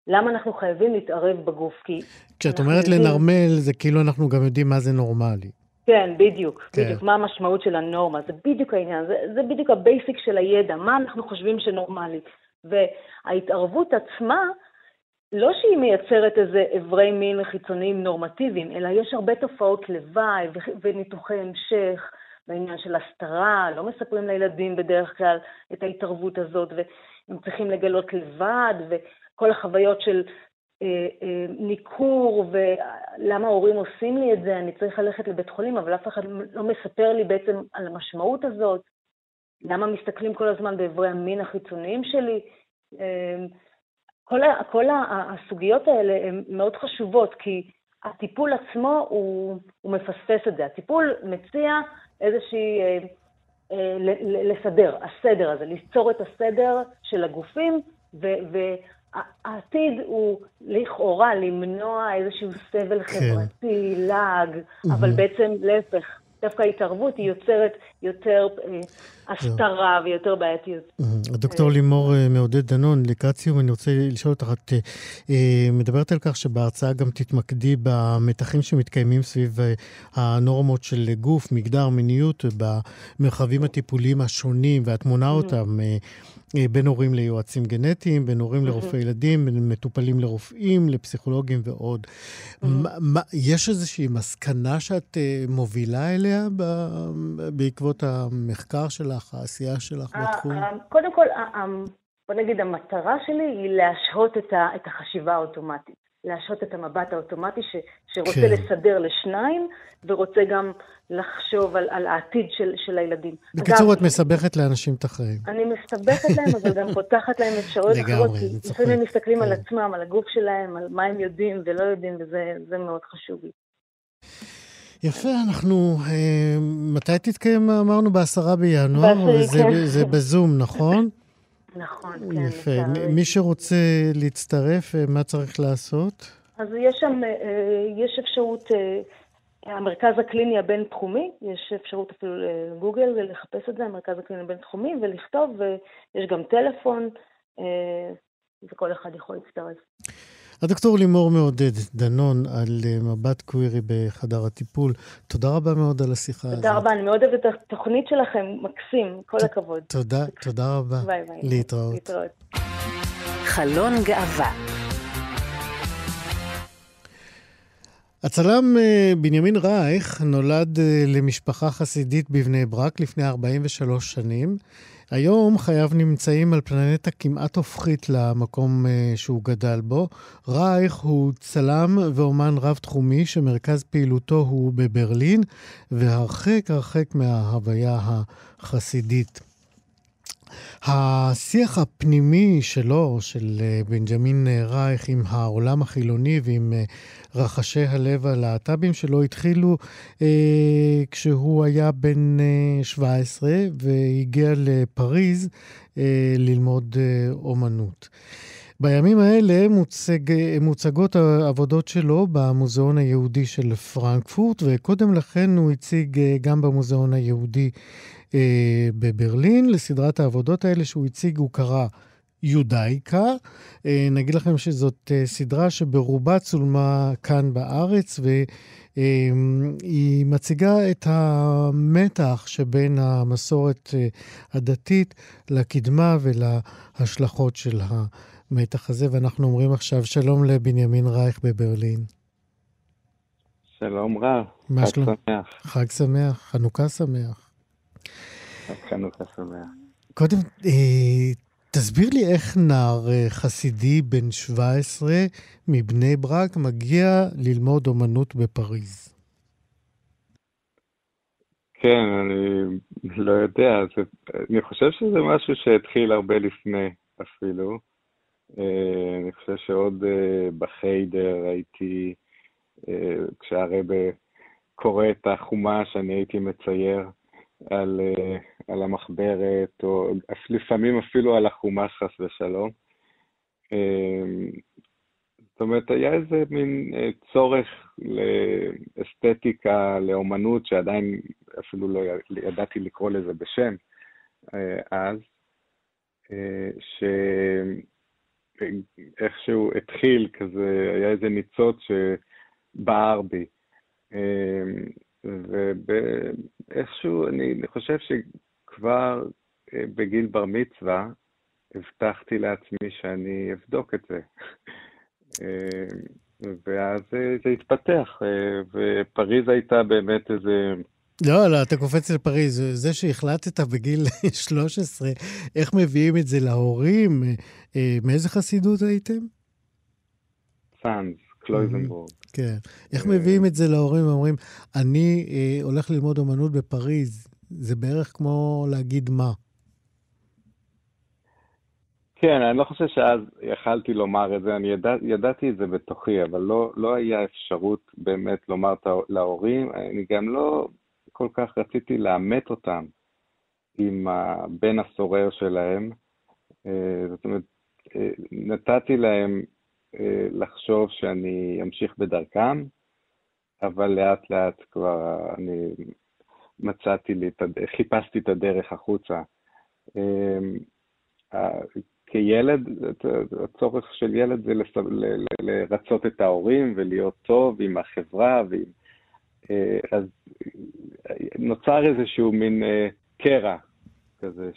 למה אנחנו חייבים להתערב בגוף? כי... כשאת אומרת יודעים... לנרמל, זה כאילו אנחנו גם יודעים מה זה נורמלי. כן, בדיוק, כן. בדיוק, מה המשמעות של הנורמה, זה בדיוק העניין, זה, זה בדיוק ה basic של הידע, מה אנחנו חושבים שנורמלי. וההתערבות עצמה, לא שהיא מייצרת איזה אברי מין חיצוניים נורמטיביים, אלא יש הרבה תופעות לוואי וניתוחי המשך בעניין של הסתרה, לא מספרים לילדים בדרך כלל את ההתערבות הזאת, והם צריכים לגלות לבד, וכל החוויות של ניכור, ולמה ההורים עושים לי את זה, אני צריך ללכת לבית חולים, אבל אף אחד לא מספר לי בעצם על המשמעות הזאת, למה מסתכלים כל הזמן באיברי המין החיצוניים שלי. אה, כל, כל הסוגיות האלה הן מאוד חשובות, כי הטיפול עצמו הוא, הוא מפספס את זה. הטיפול מציע איזושהי, אה, אה, לסדר, הסדר הזה, ליצור את הסדר של הגופים, ו, והעתיד הוא לכאורה למנוע איזשהו סבל כן. חברתי, לעג, mm-hmm. אבל בעצם להפך, דווקא ההתערבות היא יוצרת יותר אה, הסתרה ויותר בעייתיות. דוקטור לימור אה, מעודד דנון, לקראת סיום אני רוצה לשאול אותך, את מדברת על כך שבהרצאה גם תתמקדי במתחים שמתקיימים סביב הנורמות של גוף, מגדר, מיניות, במרחבים הטיפוליים השונים, ואת מונה אותם בין הורים ליועצים גנטיים, בין הורים לרופאי ילדים, בין מטופלים לרופאים, לפסיכולוגים ועוד. יש איזושהי מסקנה שאת מובילה אליה בעקבות המחקר שלך? שלך, העשייה שלך בתחום? קודם כל, בוא נגיד, המטרה שלי היא להשהות את החשיבה האוטומטית. להשהות את המבט האוטומטי ש, שרוצה כן. לסדר לשניים, ורוצה גם לחשוב על, על העתיד של, של הילדים. בקיצור, את מסבכת לאנשים את החיים. אני מסתבכת להם, אבל גם פותחת להם אפשרויות אחרות, כי לפעמים הם מסתכלים כן. על עצמם, על הגוף שלהם, על מה הם יודעים ולא יודעים, וזה מאוד חשוב לי. יפה, אנחנו... אה, מתי תתקיים, אמרנו, בעשרה בינואר? וזה, כן. זה בזום, נכון? נכון, כן. יפה. מי שרוצה להצטרף, אה, מה צריך לעשות? אז יש שם, אה, יש אפשרות, המרכז הקליני הבינתחומי, יש אפשרות אפילו לגוגל ולחפש את זה, המרכז הקליני הבינתחומי, ולכתוב, ויש גם טלפון, וכל אחד יכול להצטרף. הדוקטור לימור מעודד דנון על אה, מבט קווירי בחדר הטיפול. תודה רבה מאוד על השיחה הזאת. תודה רבה, אני מאוד אוהבת את התוכנית שלכם, מקסים, כל הכבוד. תודה, תודה רבה. ביי ביי. להתראות. להתראות. חלון גאווה הצלם אה, בנימין רייך נולד אה, למשפחה חסידית בבני ברק לפני 43 שנים. היום חייו נמצאים על פלנטה כמעט הופכית למקום uh, שהוא גדל בו. רייך הוא צלם ואומן רב-תחומי שמרכז פעילותו הוא בברלין, והרחק הרחק מההוויה החסידית. השיח הפנימי שלו, של אה, בנג'מין רייך עם העולם החילוני ועם אה, רחשי הלב הלהט"בים שלו, התחילו אה, כשהוא היה בן אה, 17 והגיע לפריז אה, ללמוד אה, אומנות. בימים האלה מוצג, מוצגות העבודות שלו במוזיאון היהודי של פרנקפורט, וקודם לכן הוא הציג אה, גם במוזיאון היהודי אה, בברלין. לסדרת העבודות האלה שהוא הציג הוא קרא יודאיקה. נגיד לכם שזאת סדרה שברובה צולמה כאן בארץ, והיא מציגה את המתח שבין המסורת הדתית לקדמה ולהשלכות של המתח הזה, ואנחנו אומרים עכשיו שלום לבנימין רייך בברלין. שלום רב, חג שלום? שמח. חג שמח, חנוכה שמח. חנוכה שמח. קודם, אה, תסביר לי איך נער אה, חסידי בן 17 מבני ברק מגיע ללמוד אומנות בפריז. כן, אני לא יודע, זה, אני חושב שזה משהו שהתחיל הרבה לפני אפילו. אה, אני חושב שעוד בחיידר הייתי... כשהרבה קורא את החומש, אני הייתי מצייר על, אה, על המחברת, או לפעמים אפילו על החומש, חס ושלום. אה, זאת אומרת, היה איזה מין צורך לאסתטיקה, לאומנות, שעדיין אפילו לא ידעתי לקרוא לזה בשם אז, שאיכשהו התחיל כזה, היה איזה ניצוץ ש... בער בי. ואיכשהו, אני, אני חושב שכבר אה, בגיל בר מצווה, הבטחתי לעצמי שאני אבדוק את זה. אמ, ואז אה, זה התפתח, אה, ופריז הייתה באמת איזה... לא, לא, אתה קופץ לפריז. זה שהחלטת בגיל 13, איך מביאים את זה להורים? מאיזה חסידות הייתם? סאנז, קלויזנבורג. כן. איך מביאים את זה להורים ואומרים, אני אה, הולך ללמוד אומנות בפריז, זה בערך כמו להגיד מה. כן, אני לא חושב שאז יכלתי לומר את זה, אני ידע, ידעתי את זה בתוכי, אבל לא, לא היה אפשרות באמת לומר להורים, אני גם לא כל כך רציתי לאמת אותם עם הבן הסורר שלהם. אה, זאת אומרת, אה, נתתי להם אה, לחשוב שאני אמשיך בדרכם, אבל לאט לאט כבר אני מצאתי לי, חיפשתי את הדרך החוצה. אמ, כילד, הצורך של ילד זה לרצות את ההורים ולהיות טוב עם החברה, ועם, אה, אז נוצר איזשהו מין אה, קרע כזה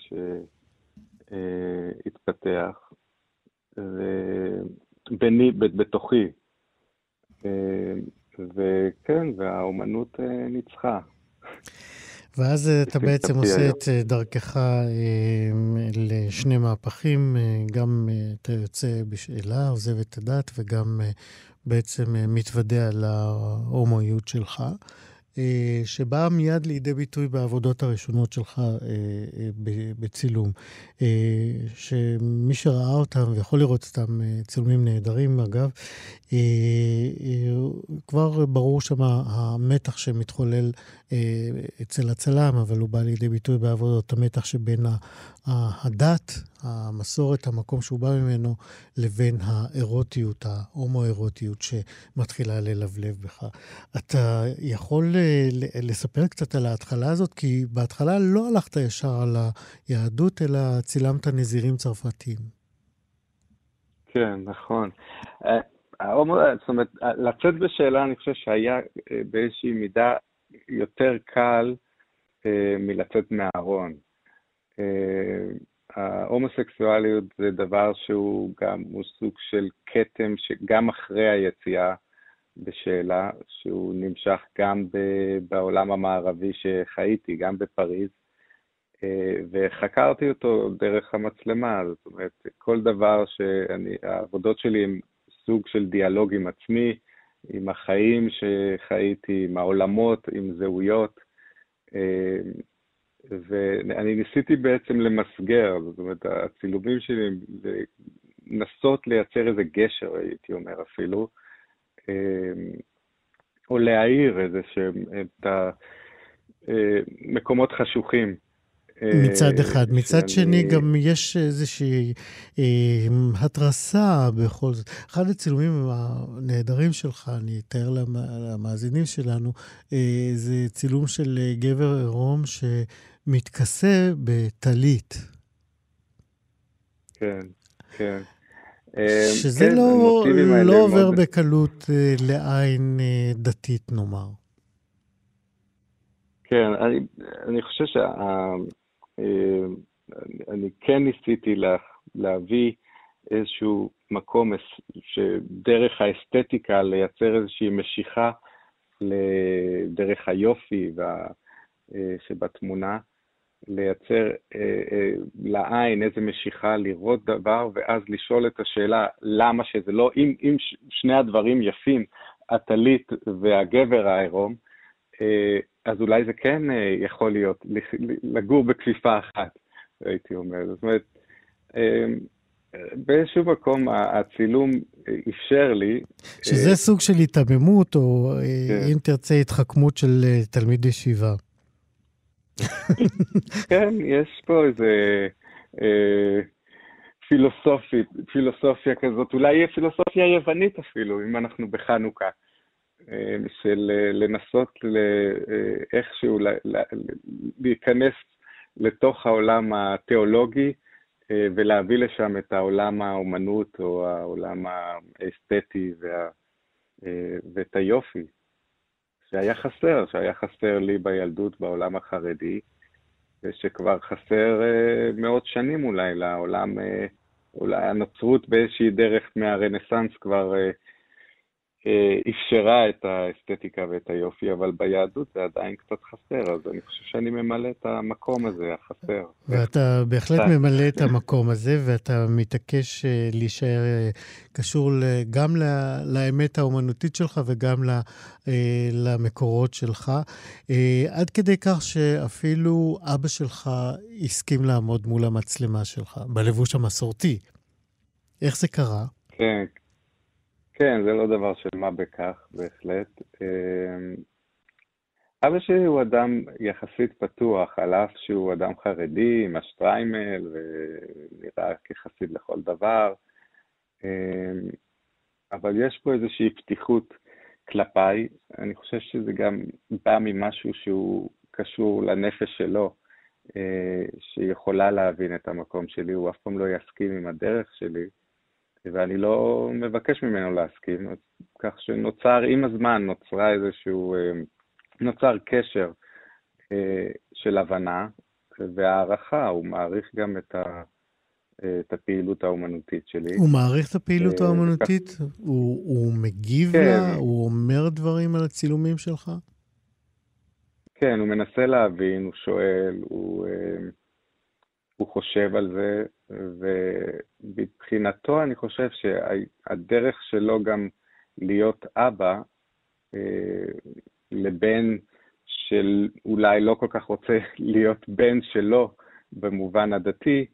שהתפתח. ביני, בתוכי. אה, וכן, והאומנות אה, ניצחה. ואז אה, אתה בעצם עושה את דרכך לשני מהפכים, גם אתה יוצא בשאלה, עוזב את הדת, וגם בעצם מתוודע להומואיות שלך. אה, שבאה מיד לידי ביטוי בעבודות הראשונות שלך אה, אה, בצילום. שמי שראה אותם ויכול לראות אותם, צילומים נהדרים אגב, כבר ברור שם המתח שמתחולל אצל הצלם, אבל הוא בא לידי ביטוי בעבודות, המתח שבין הדת, המסורת, המקום שהוא בא ממנו, לבין האירוטיות, ההומו-אירוטיות שמתחילה ללבלב בך. אתה יכול אה, לספר קצת על ההתחלה הזאת? כי בהתחלה לא הלכת ישר על היהדות, אלא צילמת נזירים צרפתיים. כן, נכון. אה, זאת אומרת, לצאת בשאלה, אני חושב שהיה אה, באיזושהי מידה יותר קל מלצאת מהארון. ההומוסקסואליות זה דבר שהוא גם, הוא סוג של כתם שגם אחרי היציאה בשאלה, שהוא נמשך גם בעולם המערבי שחייתי, גם בפריז, אה, וחקרתי אותו דרך המצלמה, זאת אומרת, כל דבר שאני, העבודות שלי הן סוג של דיאלוג עם עצמי, עם החיים שחייתי, עם העולמות, עם זהויות. אה, ואני ניסיתי בעצם למסגר, זאת אומרת, הצילומים שלי, לנסות לייצר איזה גשר, הייתי אומר אפילו, אמ, או להעיר איזה שהם, את המקומות חשוכים. מצד אחד. שאני... מצד שני, גם יש איזושהי אה, התרסה בכל זאת. אחד הצילומים הנהדרים שלך, אני אתאר למאזינים שלנו, אה, זה צילום של גבר עירום שמתכסה בטלית. כן. כן. שזה כן, לא, לא עובר מאוד... בקלות לעין דתית, נאמר. כן, אני, אני חושב שאני כן ניסיתי לה, להביא איזשהו מקום שדרך האסתטיקה לייצר איזושהי משיכה לדרך היופי וה, אה, שבתמונה, לייצר אה, אה, לעין איזו משיכה, לראות דבר, ואז לשאול את השאלה למה שזה לא, אם, אם שני הדברים יפים, הטלית והגבר העירום, אז אולי זה כן יכול להיות, לגור בכפיפה אחת, הייתי אומר. זאת אומרת, באיזשהו מקום הצילום אפשר לי... שזה אה, סוג של היתממות, או אה, כן. אם תרצה, התחכמות של אה, תלמיד ישיבה. כן, יש פה איזה אה, פילוסופית, פילוסופיה כזאת, אולי פילוסופיה יוונית אפילו, אם אנחנו בחנוכה, אה, של לנסות ל, אה, איכשהו להיכנס לתוך העולם התיאולוגי, אה, ולהביא לשם את העולם האומנות או העולם האסתטי וה, אה, ואת היופי, שהיה חסר, שהיה חסר לי בילדות בעולם החרדי, ושכבר חסר אה, מאות שנים אולי לעולם, אולי הנוצרות באיזושהי דרך מהרנסאנס כבר אה, אפשרה את האסתטיקה ואת היופי, אבל ביהדות זה עדיין קצת חסר, אז אני חושב שאני ממלא את המקום הזה, החסר. ואתה בהחלט ממלא את המקום הזה, ואתה מתעקש אה, להישאר אה, קשור גם לאמת האומנותית שלך וגם למקורות שלך, עד כדי כך שאפילו אבא שלך הסכים לעמוד מול המצלמה שלך, בלבוש המסורתי. איך זה קרה? כן, כן, זה לא דבר של מה בכך, בהחלט. אמ, אבא שלי הוא אדם יחסית פתוח, על אף שהוא אדם חרדי, עם השטריימל, ונראה כחסיד לכל דבר. אמ, אבל יש פה איזושהי פתיחות כלפיי. אני חושב שזה גם בא ממשהו שהוא קשור לנפש שלו, אה, שיכולה להבין את המקום שלי, הוא אף פעם לא יסכים עם הדרך שלי. ואני לא מבקש ממנו להסכים, כך שנוצר, עם הזמן נוצרה איזשהו, אה, נוצר קשר אה, של הבנה והערכה, הוא מעריך גם את, ה, את הפעילות האומנותית שלי. הוא מעריך את הפעילות אה, האומנותית? הוא, הוא מגיב כן. לה? הוא אומר דברים על הצילומים שלך? כן, הוא מנסה להבין, הוא שואל, הוא... הוא חושב על זה, ומבחינתו אני חושב שהדרך שלו גם להיות אבא אה, לבן של אולי לא כל כך רוצה להיות בן שלו במובן הדתי,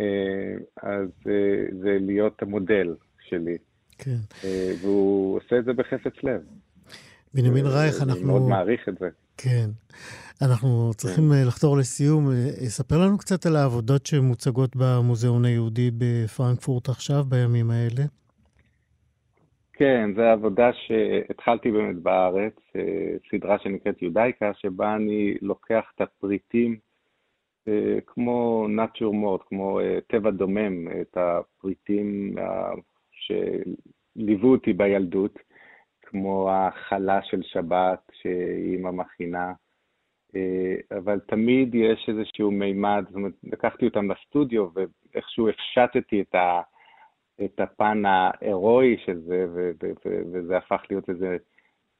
אה, אז אה, זה להיות המודל שלי. כן. והוא עושה את זה בחפץ לב. בנימין רייך, אנחנו... אני מאוד מעריך את זה. כן. אנחנו צריכים כן. לחתור לסיום. ספר לנו קצת על העבודות שמוצגות במוזיאון היהודי בפרנקפורט עכשיו, בימים האלה. כן, זו עבודה שהתחלתי באמת בארץ, אה, סדרה שנקראת יודאיקה, שבה אני לוקח את הפריטים אה, כמו nature mode, כמו אה, טבע דומם, את הפריטים שליוו אותי בילדות, כמו החלה של שבת שאימא מכינה, אה, אבל תמיד יש איזשהו מימד, זאת אומרת, לקחתי אותם לסטודיו ואיכשהו הפשטתי את, ה, את הפן ההירואי של זה, ו, ו, ו, וזה הפך להיות איזה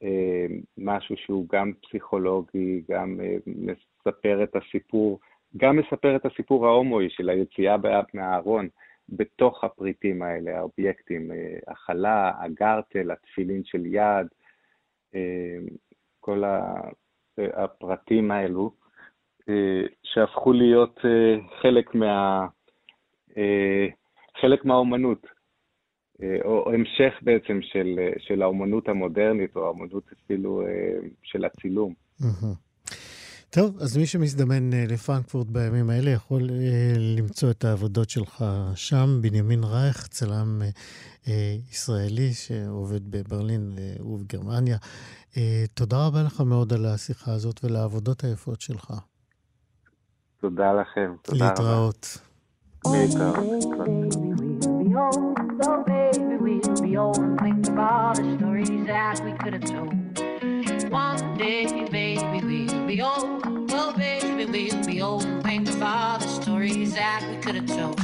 אה, משהו שהוא גם פסיכולוגי, גם אה, מספר את הסיפור, גם מספר את הסיפור ההומואי של היציאה מהארון. בתוך הפריטים האלה, האובייקטים, החלה, הגרטל, התפילין של יד, כל הפרטים האלו, אה, שהפכו להיות אה, חלק, מה, אה, חלק מהאומנות, או המשך בעצם של, של האומנות המודרנית, או האומנות אפילו של הצילום. טוב, אז מי שמזדמן לפרנקפורט בימים האלה יכול למצוא את העבודות שלך שם. בנימין רייך, צלם ישראלי שעובד בברלין ובגרמניה. אה, תודה רבה לך מאוד על השיחה הזאת ולעבודות היפות שלך. תודה לכם. תודה להתראות. להתראות. One day, baby, we'll be old, oh baby, we'll be old. Think of all the stories that we could have told.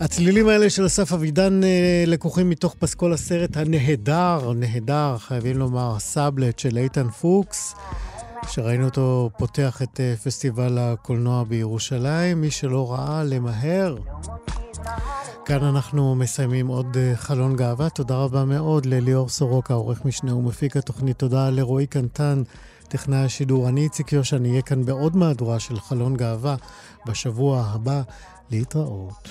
הצלילים האלה של אסף אבידן אה, לקוחים מתוך פסקול הסרט הנהדר, נהדר, חייבים לומר, סאבלט של איתן פוקס, שראינו אותו פותח את אה, פסטיבל הקולנוע בירושלים. מי שלא ראה, למהר. כאן אנחנו מסיימים עוד אה, חלון גאווה. תודה רבה מאוד לליאור סורוקה, עורך משנה ומפיק התוכנית. תודה לרועי קנטן, טכנאי השידור. אני איציק יושע, אני אהיה כאן בעוד מהדורה של חלון גאווה בשבוע הבא. להתראות.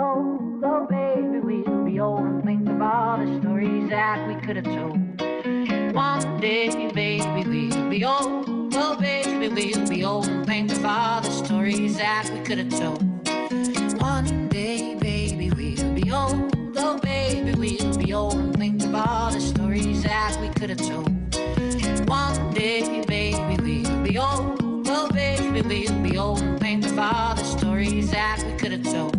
Oh, baby, we'll be old and think of all the stories that we could have told. One day, baby, we'll be old. Oh, baby, we'll be old and think of all the stories that we could have told. One day, baby, we'll be old. Oh, baby, we'll be old and think of all the stories that we could have told. One day, baby, we'll be old. Oh, baby, we'll be old and think of all the stories that we could have told.